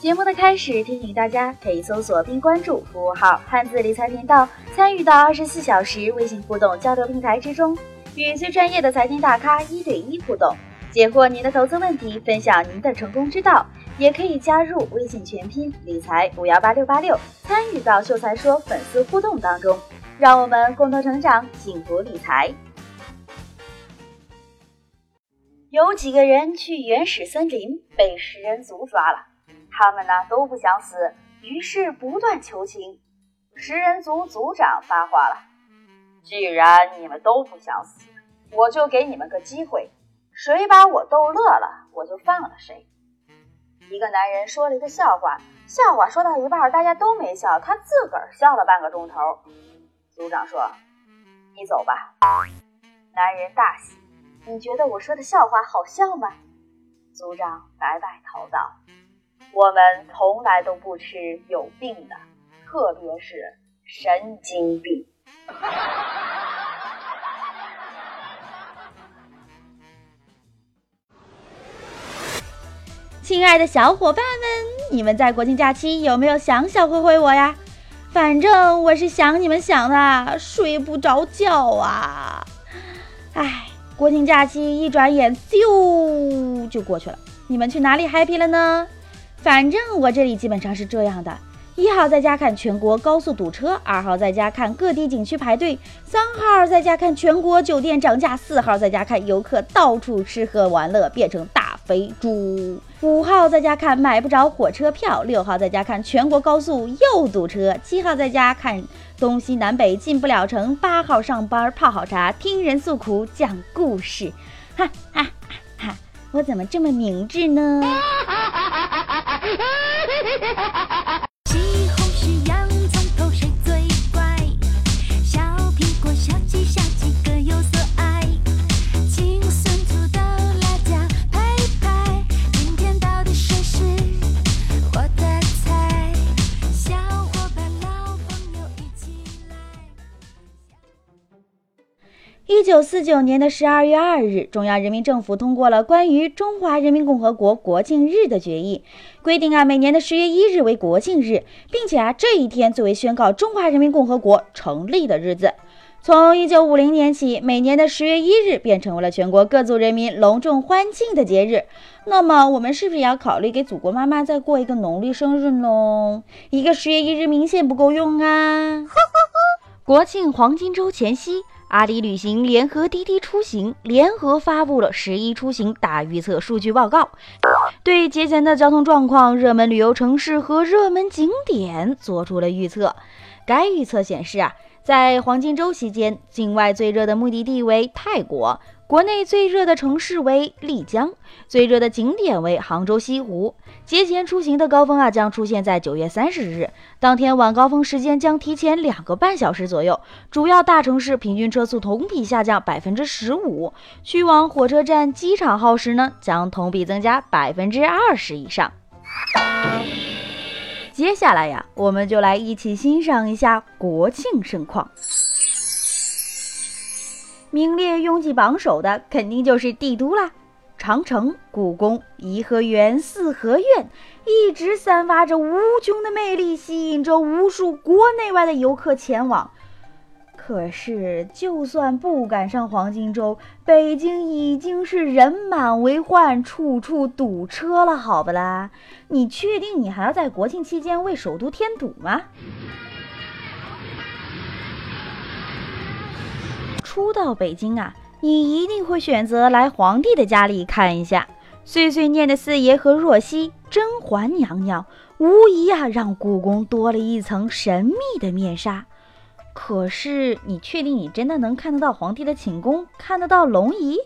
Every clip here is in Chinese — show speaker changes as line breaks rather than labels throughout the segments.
节目的开始，提醒大家可以搜索并关注服务号“汉字理财频道”，参与到二十四小时微信互动交流平台之中，与最专业的财经大咖一对一互动，解惑您的投资问题，分享您的成功之道。也可以加入微信全拼理财五幺八六八六，参与到秀才说粉丝互动当中，让我们共同成长，幸福理财。有几个人去原始森林被食人族抓了，他们呢都不想死，于是不断求情。食人族族长发话了：“既然你们都不想死，我就给你们个机会，谁把我逗乐了，我就放了谁。”一个男人说了一个笑话，笑话说到一半，大家都没笑，他自个儿笑了半个钟头。组长说：“你走吧。”男人大喜：“你觉得我说的笑话好笑吗？”组长摆摆头道：“我们从来都不吃有病的，特别是神经病。”
亲爱的小伙伴们，你们在国庆假期有没有想小灰灰我呀？反正我是想你们想的，睡不着觉啊！哎，国庆假期一转眼咻就过去了，你们去哪里 happy 了呢？反正我这里基本上是这样的：一号在家看全国高速堵车，二号在家看各地景区排队，三号在家看全国酒店涨价，四号在家看游客到处吃喝玩乐变成大肥猪。五号在家看买不着火车票，六号在家看全国高速又堵车，七号在家看东西南北进不了城，八号上班泡好茶听人诉苦讲故事，哈哈哈！我怎么这么明智呢？Ha ha ha ha ha! 九四九年的十二月二日，中央人民政府通过了关于中华人民共和国国庆日的决议，规定啊，每年的十月一日为国庆日，并且啊，这一天作为宣告中华人民共和国成立的日子。从一九五零年起，每年的十月一日便成为了全国各族人民隆重欢庆的节日。那么，我们是不是也要考虑给祖国妈妈再过一个农历生日呢？一个十月一日明显不够用啊！国庆黄金周前夕。阿里旅行联合滴滴出行联合发布了十一出行大预测数据报告，对节前的交通状况、热门旅游城市和热门景点做出了预测。该预测显示啊，在黄金周期间，境外最热的目的地为泰国。国内最热的城市为丽江，最热的景点为杭州西湖。节前出行的高峰啊，将出现在九月三十日当天，晚高峰时间将提前两个半小时左右。主要大城市平均车速同比下降百分之十五，去往火车站、机场耗时呢，将同比增加百分之二十以上。接下来呀，我们就来一起欣赏一下国庆盛况。名列拥挤榜首的肯定就是帝都啦，长城、故宫、颐和园、四合院，一直散发着无穷的魅力，吸引着无数国内外的游客前往。可是，就算不赶上黄金周，北京已经是人满为患，处处堵车了，好不啦？你确定你还要在国庆期间为首都添堵吗？初到北京啊，你一定会选择来皇帝的家里看一下。碎碎念的四爷和若曦、甄嬛娘娘，无疑啊让故宫多了一层神秘的面纱。可是，你确定你真的能看得到皇帝的寝宫，看得到龙椅？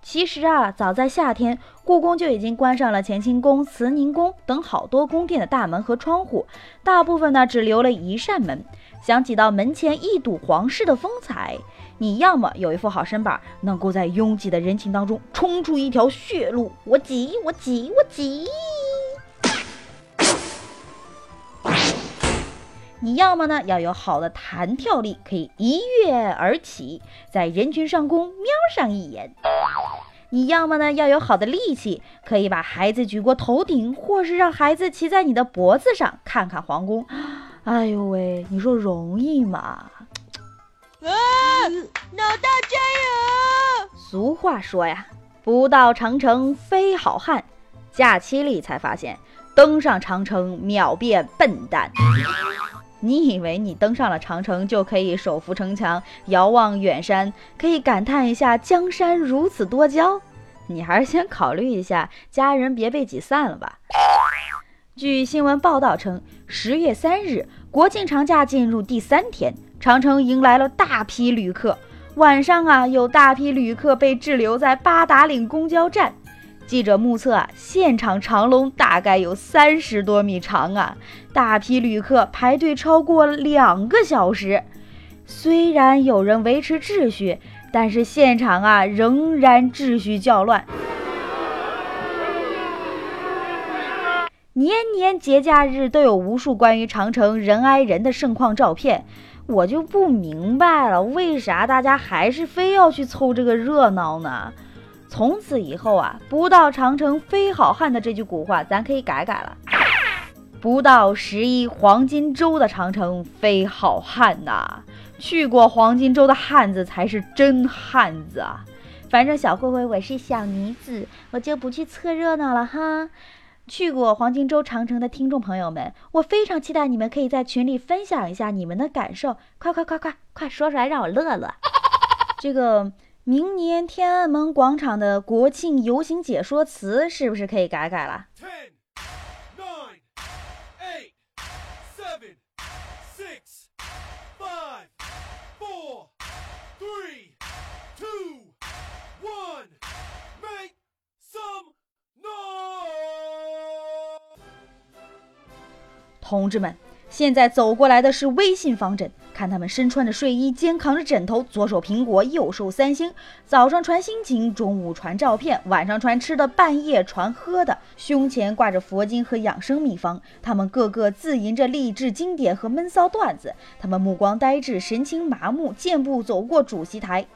其实啊，早在夏天，故宫就已经关上了乾清宫、慈宁宫等好多宫殿的大门和窗户，大部分呢只留了一扇门。想挤到门前一睹皇室的风采。你要么有一副好身板，能够在拥挤的人群当中冲出一条血路，我挤，我挤，我挤；你要么呢要有好的弹跳力，可以一跃而起，在人群上空瞄上一眼；你要么呢要有好的力气，可以把孩子举过头顶，或是让孩子骑在你的脖子上看看皇宫。哎呦喂，你说容易吗？
啊，老大加油！
俗话说呀，不到长城非好汉。假期里才发现，登上长城秒变笨蛋。你以为你登上了长城就可以手扶城墙，遥望远山，可以感叹一下江山如此多娇？你还是先考虑一下家人别被挤散了吧。据新闻报道称，十月三日国庆长假进入第三天，长城迎来了大批旅客。晚上啊，有大批旅客被滞留在八达岭公交站。记者目测啊，现场长龙大概有三十多米长啊！大批旅客排队超过两个小时。虽然有人维持秩序，但是现场啊仍然秩序较乱。年年节假日都有无数关于长城人挨人的盛况照片，我就不明白了，为啥大家还是非要去凑这个热闹呢？从此以后啊，不到长城非好汉的这句古话，咱可以改改了。不到十一黄金周的长城非好汉呐，去过黄金周的汉子才是真汉子啊！反正小慧慧我是小妮子，我就不去凑热闹了哈。去过黄金周长城的听众朋友们，我非常期待你们可以在群里分享一下你们的感受，快快快快快说出来让我乐乐。这个。明年天安门广场的国庆游行解说词是不是可以改改了？Three, two, one, make some.？同志们，现在走过来的是微信方阵。看他们身穿着睡衣，肩扛着枕头，左手苹果，右手三星。早上传心情，中午传照片，晚上传吃的，半夜传喝的。胸前挂着佛经和养生秘方，他们个个自吟着励志经典和闷骚段子。他们目光呆滞，神情麻木，健步走过主席台。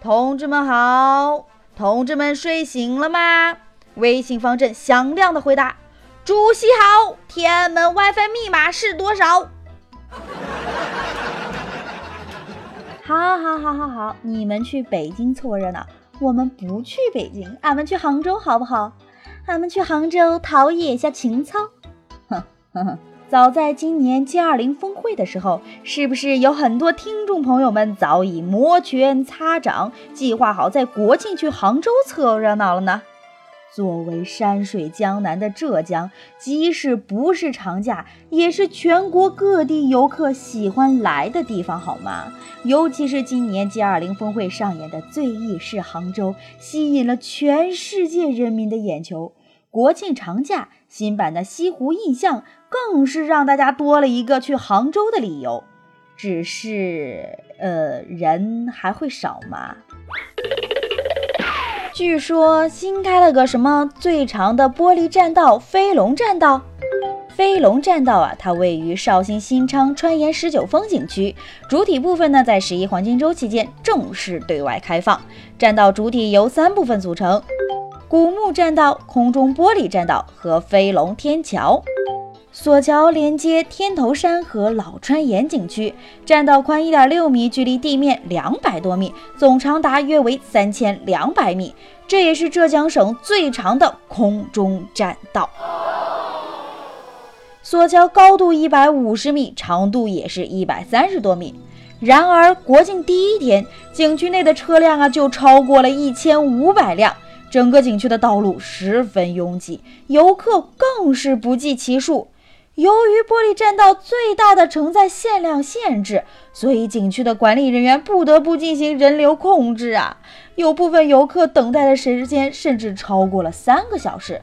同志们好，同志们睡醒了吗？微信方阵响亮的回答：主席好，天安门 WiFi 密码是多少？好，好，好，好，好！你们去北京凑热闹，我们不去北京，俺们去杭州好不好？俺们去杭州陶冶一下情操。哼，哼哼。早在今年 G20 峰会的时候，是不是有很多听众朋友们早已摩拳擦掌，计划好在国庆去杭州凑热闹了呢？作为山水江南的浙江，即使不是长假，也是全国各地游客喜欢来的地方，好吗？尤其是今年 G20 峰会上演的最意是杭州，吸引了全世界人民的眼球。国庆长假，新版的西湖印象更是让大家多了一个去杭州的理由。只是，呃，人还会少吗？据说新开了个什么最长的玻璃栈道——飞龙栈道。飞龙栈道啊，它位于绍兴新昌川沿十九峰景区，主体部分呢在十一黄金周期间正式对外开放。栈道主体由三部分组成：古木栈道、空中玻璃栈道和飞龙天桥。索桥连接天头山和老川岩景区，栈道宽一点六米，距离地面两百多米，总长达约为三千两百米，这也是浙江省最长的空中栈道。索桥高度一百五十米，长度也是一百三十多米。然而国庆第一天，景区内的车辆啊就超过了一千五百辆，整个景区的道路十分拥挤，游客更是不计其数。由于玻璃栈道最大的承载限量限制，所以景区的管理人员不得不进行人流控制啊！有部分游客等待的时间甚至超过了三个小时。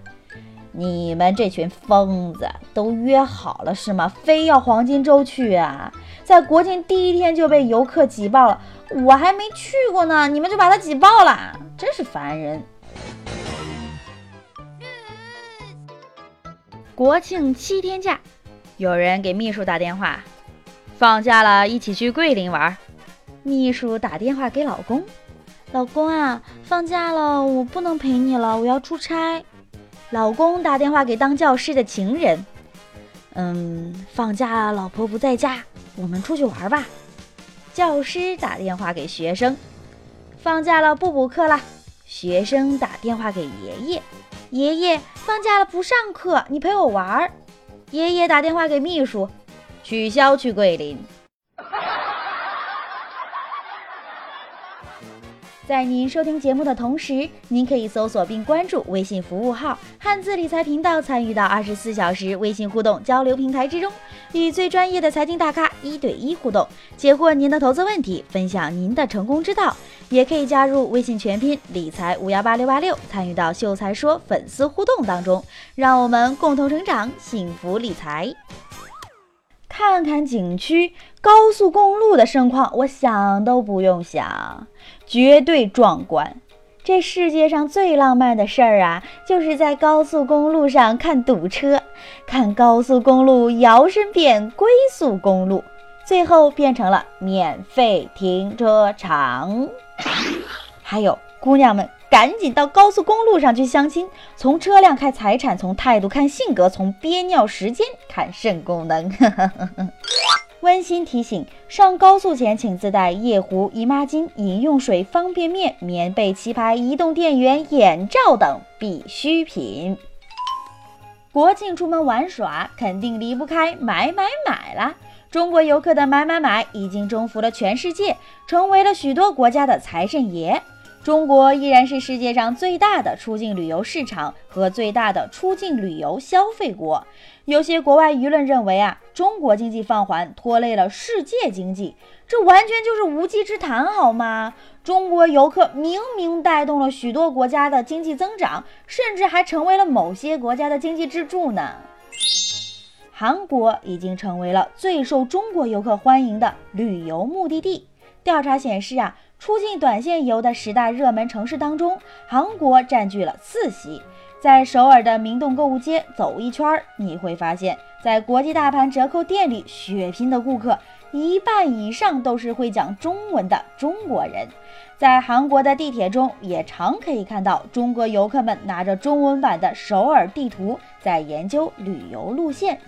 你们这群疯子都约好了是吗？非要黄金周去啊？在国庆第一天就被游客挤爆了，我还没去过呢，你们就把它挤爆了，真是烦人！国庆七天假，有人给秘书打电话，放假了，一起去桂林玩。秘书打电话给老公，老公啊，放假了，我不能陪你了，我要出差。老公打电话给当教师的情人，嗯，放假了，老婆不在家，我们出去玩吧。教师打电话给学生，放假了不补课了。学生打电话给爷爷，爷爷放假了不上课，你陪我玩儿。爷爷打电话给秘书，取消去桂林。在您收听节目的同时，您可以搜索并关注微信服务号“汉字理财频道”，参与到二十四小时微信互动交流平台之中，与最专业的财经大咖一对一互动，解惑您的投资问题，分享您的成功之道。也可以加入微信全拼理财五幺八六八六，参与到秀才说粉丝互动当中，让我们共同成长，幸福理财。看看景区高速公路的盛况，我想都不用想，绝对壮观。这世界上最浪漫的事儿啊，就是在高速公路上看堵车，看高速公路摇身变龟速公路，最后变成了免费停车场。还有姑娘们。赶紧到高速公路上去相亲，从车辆看财产，从态度看性格，从憋尿时间看肾功能。温馨提醒：上高速前请自带夜壶、姨妈巾、饮用水、方便面、棉被、棋牌、移动电源、眼罩等必需品。国庆出门玩耍，肯定离不开买买买啦！中国游客的买买买已经征服了全世界，成为了许多国家的财神爷。中国依然是世界上最大的出境旅游市场和最大的出境旅游消费国。有些国外舆论认为啊，中国经济放缓拖累了世界经济，这完全就是无稽之谈，好吗？中国游客明明带动了许多国家的经济增长，甚至还成为了某些国家的经济支柱呢。韩国已经成为了最受中国游客欢迎的旅游目的地。调查显示啊。出境短线游的十大热门城市当中，韩国占据了四席。在首尔的明洞购物街走一圈，你会发现，在国际大盘折扣店里血拼的顾客，一半以上都是会讲中文的中国人。在韩国的地铁中，也常可以看到中国游客们拿着中文版的首尔地图，在研究旅游路线。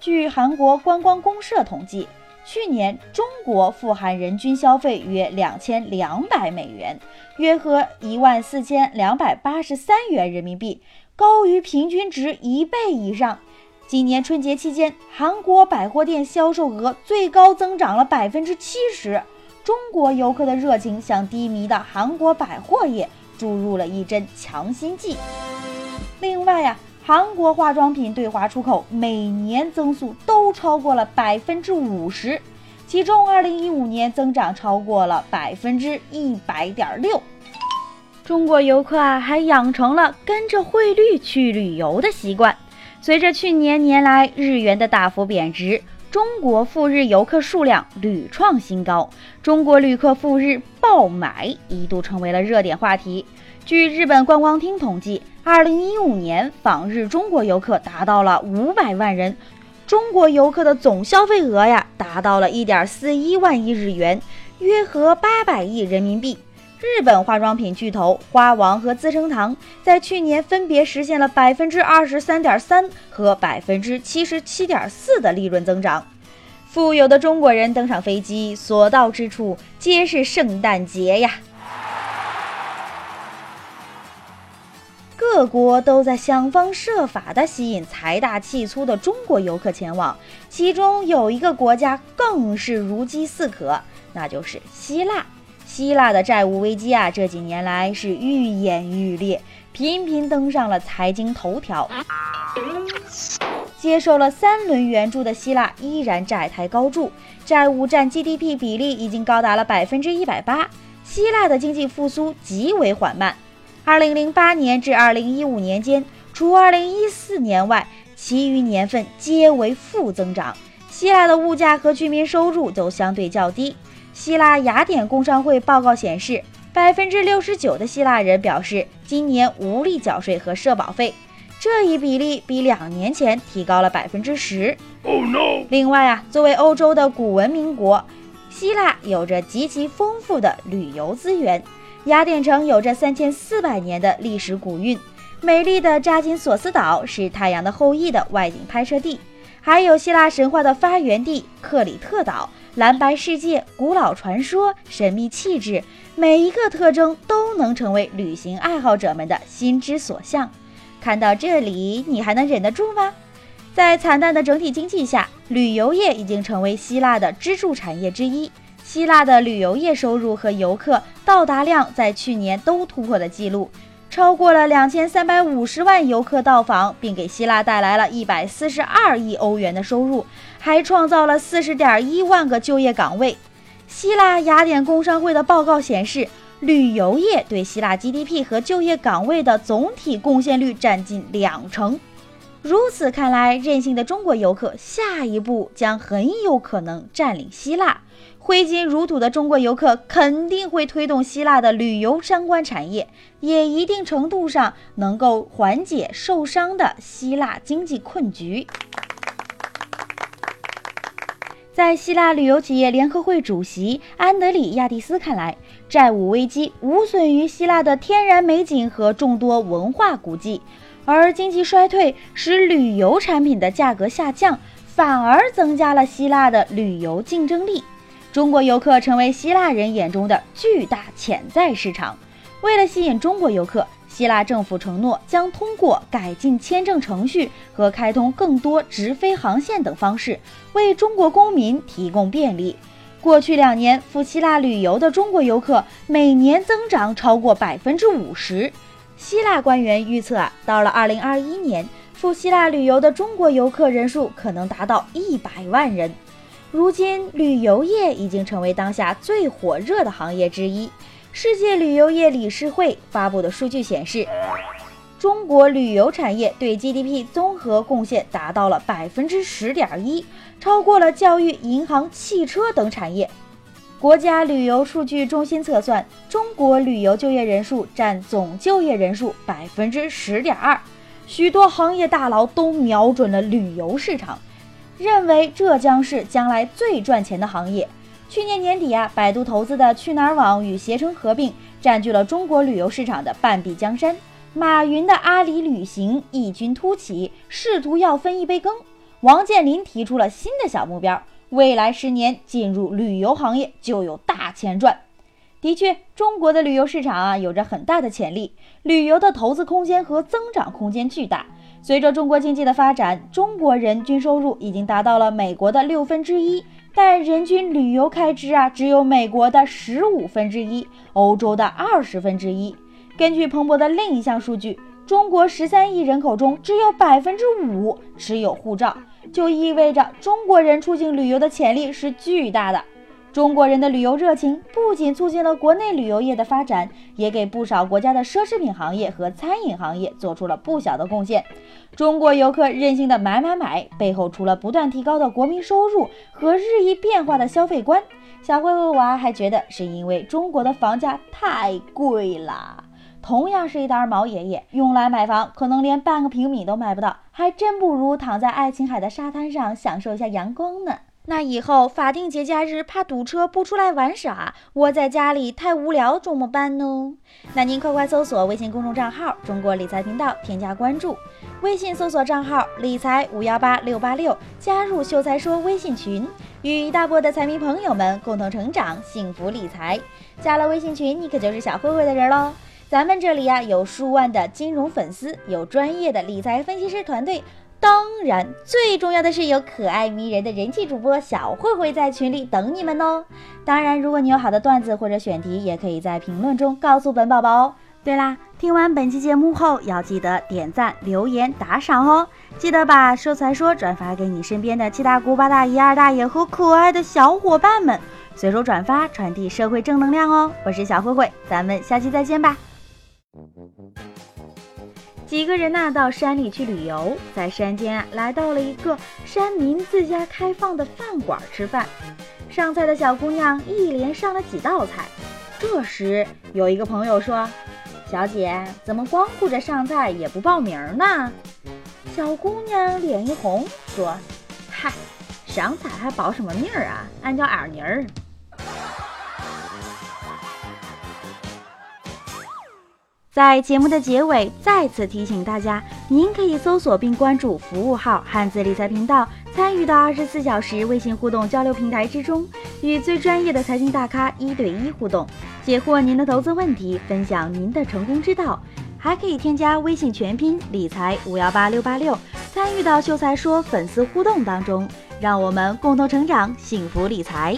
据韩国观光公社统计。去年中国富韩人均消费约两千两百美元，约合一万四千两百八十三元人民币，高于平均值一倍以上。今年春节期间，韩国百货店销售额最高增长了百分之七十。中国游客的热情向低迷的韩国百货业注入了一针强心剂。另外呀。韩国化妆品对华出口每年增速都超过了百分之五十，其中二零一五年增长超过了百分之一百点六。中国游客啊，还养成了跟着汇率去旅游的习惯。随着去年年来日元的大幅贬值，中国赴日游客数量屡创新高，中国旅客赴日爆买一度成为了热点话题。据日本观光厅统计。二零一五年访日中国游客达到了五百万人，中国游客的总消费额呀达到了一点四一万亿日元，约合八百亿人民币。日本化妆品巨头花王和资生堂在去年分别实现了百分之二十三点三和百分之七十七点四的利润增长。富有的中国人登上飞机，所到之处皆是圣诞节呀。各国都在想方设法地吸引财大气粗的中国游客前往，其中有一个国家更是如饥似渴，那就是希腊。希腊的债务危机啊，这几年来是愈演愈烈，频频登上了财经头条。接受了三轮援助的希腊依然债台高筑，债务占 GDP 比例已经高达了百分之一百八，希腊的经济复苏极为缓慢。二零零八年至二零一五年间，除二零一四年外，其余年份皆为负增长。希腊的物价和居民收入都相对较低。希腊雅典工商会报告显示，百分之六十九的希腊人表示今年无力缴税和社保费，这一比例比两年前提高了百分之十。另外啊，作为欧洲的古文明国，希腊有着极其丰富的旅游资源。雅典城有着三千四百年的历史古韵，美丽的扎金索斯岛是《太阳的后裔》的外景拍摄地，还有希腊神话的发源地克里特岛。蓝白世界、古老传说、神秘气质，每一个特征都能成为旅行爱好者们的心之所向。看到这里，你还能忍得住吗？在惨淡的整体经济下，旅游业已经成为希腊的支柱产业之一。希腊的旅游业收入和游客到达量在去年都突破了记录。超过了两千三百五十万游客到访，并给希腊带来了一百四十二亿欧元的收入，还创造了四十点一万个就业岗位。希腊雅典工商会的报告显示，旅游业对希腊 GDP 和就业岗位的总体贡献率占近两成。如此看来，任性的中国游客下一步将很有可能占领希腊。挥金如土的中国游客肯定会推动希腊的旅游相关产业，也一定程度上能够缓解受伤的希腊经济困局。在希腊旅游企业联合会主席安德里亚蒂斯看来，债务危机无损于希腊的天然美景和众多文化古迹，而经济衰退使旅游产品的价格下降，反而增加了希腊的旅游竞争力。中国游客成为希腊人眼中的巨大潜在市场。为了吸引中国游客，希腊政府承诺将通过改进签证程序和开通更多直飞航线等方式，为中国公民提供便利。过去两年赴希腊旅游的中国游客每年增长超过百分之五十。希腊官员预测啊，到了二零二一年，赴希腊旅游的中国游客人数可能达到一百万人。如今，旅游业已经成为当下最火热的行业之一。世界旅游业理事会发布的数据显示，中国旅游产业对 GDP 综合贡献达到了百分之十点一，超过了教育、银行、汽车等产业。国家旅游数据中心测算，中国旅游就业人数占总就业人数百分之十点二，许多行业大佬都瞄准了旅游市场。认为这将是将来最赚钱的行业。去年年底啊，百度投资的去哪儿网与携程合并，占据了中国旅游市场的半壁江山。马云的阿里旅行异军突起，试图要分一杯羹。王健林提出了新的小目标，未来十年进入旅游行业就有大钱赚。的确，中国的旅游市场啊，有着很大的潜力，旅游的投资空间和增长空间巨大。随着中国经济的发展，中国人均收入已经达到了美国的六分之一，但人均旅游开支啊只有美国的十五分之一，欧洲的二十分之一。根据彭博的另一项数据，中国十三亿人口中只有百分之五持有护照，就意味着中国人出境旅游的潜力是巨大的。中国人的旅游热情不仅促进了国内旅游业的发展，也给不少国家的奢侈品行业和餐饮行业做出了不小的贡献。中国游客任性的买买买背后，除了不断提高的国民收入和日益变化的消费观，小灰灰娃还觉得是因为中国的房价太贵了。同样是一袋毛爷爷，用来买房可能连半个平米都买不到，还真不如躺在爱琴海的沙滩上享受一下阳光呢。那以后法定节假日怕堵车不出来玩耍，窝在家里太无聊怎么办呢？那您快快搜索微信公众账号“中国理财频道”，添加关注。微信搜索账号“理财五幺八六八六”，加入“秀才说”微信群，与一大波的财迷朋友们共同成长，幸福理财。加了微信群，你可就是小慧慧的人喽。咱们这里呀，有数万的金融粉丝，有专业的理财分析师团队。当然，最重要的是有可爱迷人的人气主播小慧慧在群里等你们哦。当然，如果你有好的段子或者选题，也可以在评论中告诉本宝宝哦。对啦，听完本期节目后，要记得点赞、留言、打赏哦。记得把“说财说”转发给你身边的七大姑八大姨二大爷和可爱的小伙伴们，随手转发，传递社会正能量哦。我是小慧慧，咱们下期再见吧。几个人呢到山里去旅游，在山间来到了一个山民自家开放的饭馆吃饭。上菜的小姑娘一连上了几道菜。这时有一个朋友说：“小姐，怎么光顾着上菜也不报名呢？”小姑娘脸一红说：“嗨，上菜还报什么名啊？俺叫二妮儿。”在节目的结尾，再次提醒大家，您可以搜索并关注服务号“汉字理财频道”，参与到二十四小时微信互动交流平台之中，与最专业的财经大咖一对一互动，解惑您的投资问题，分享您的成功之道。还可以添加微信全拼理财五幺八六八六，参与到秀才说粉丝互动当中，让我们共同成长，幸福理财。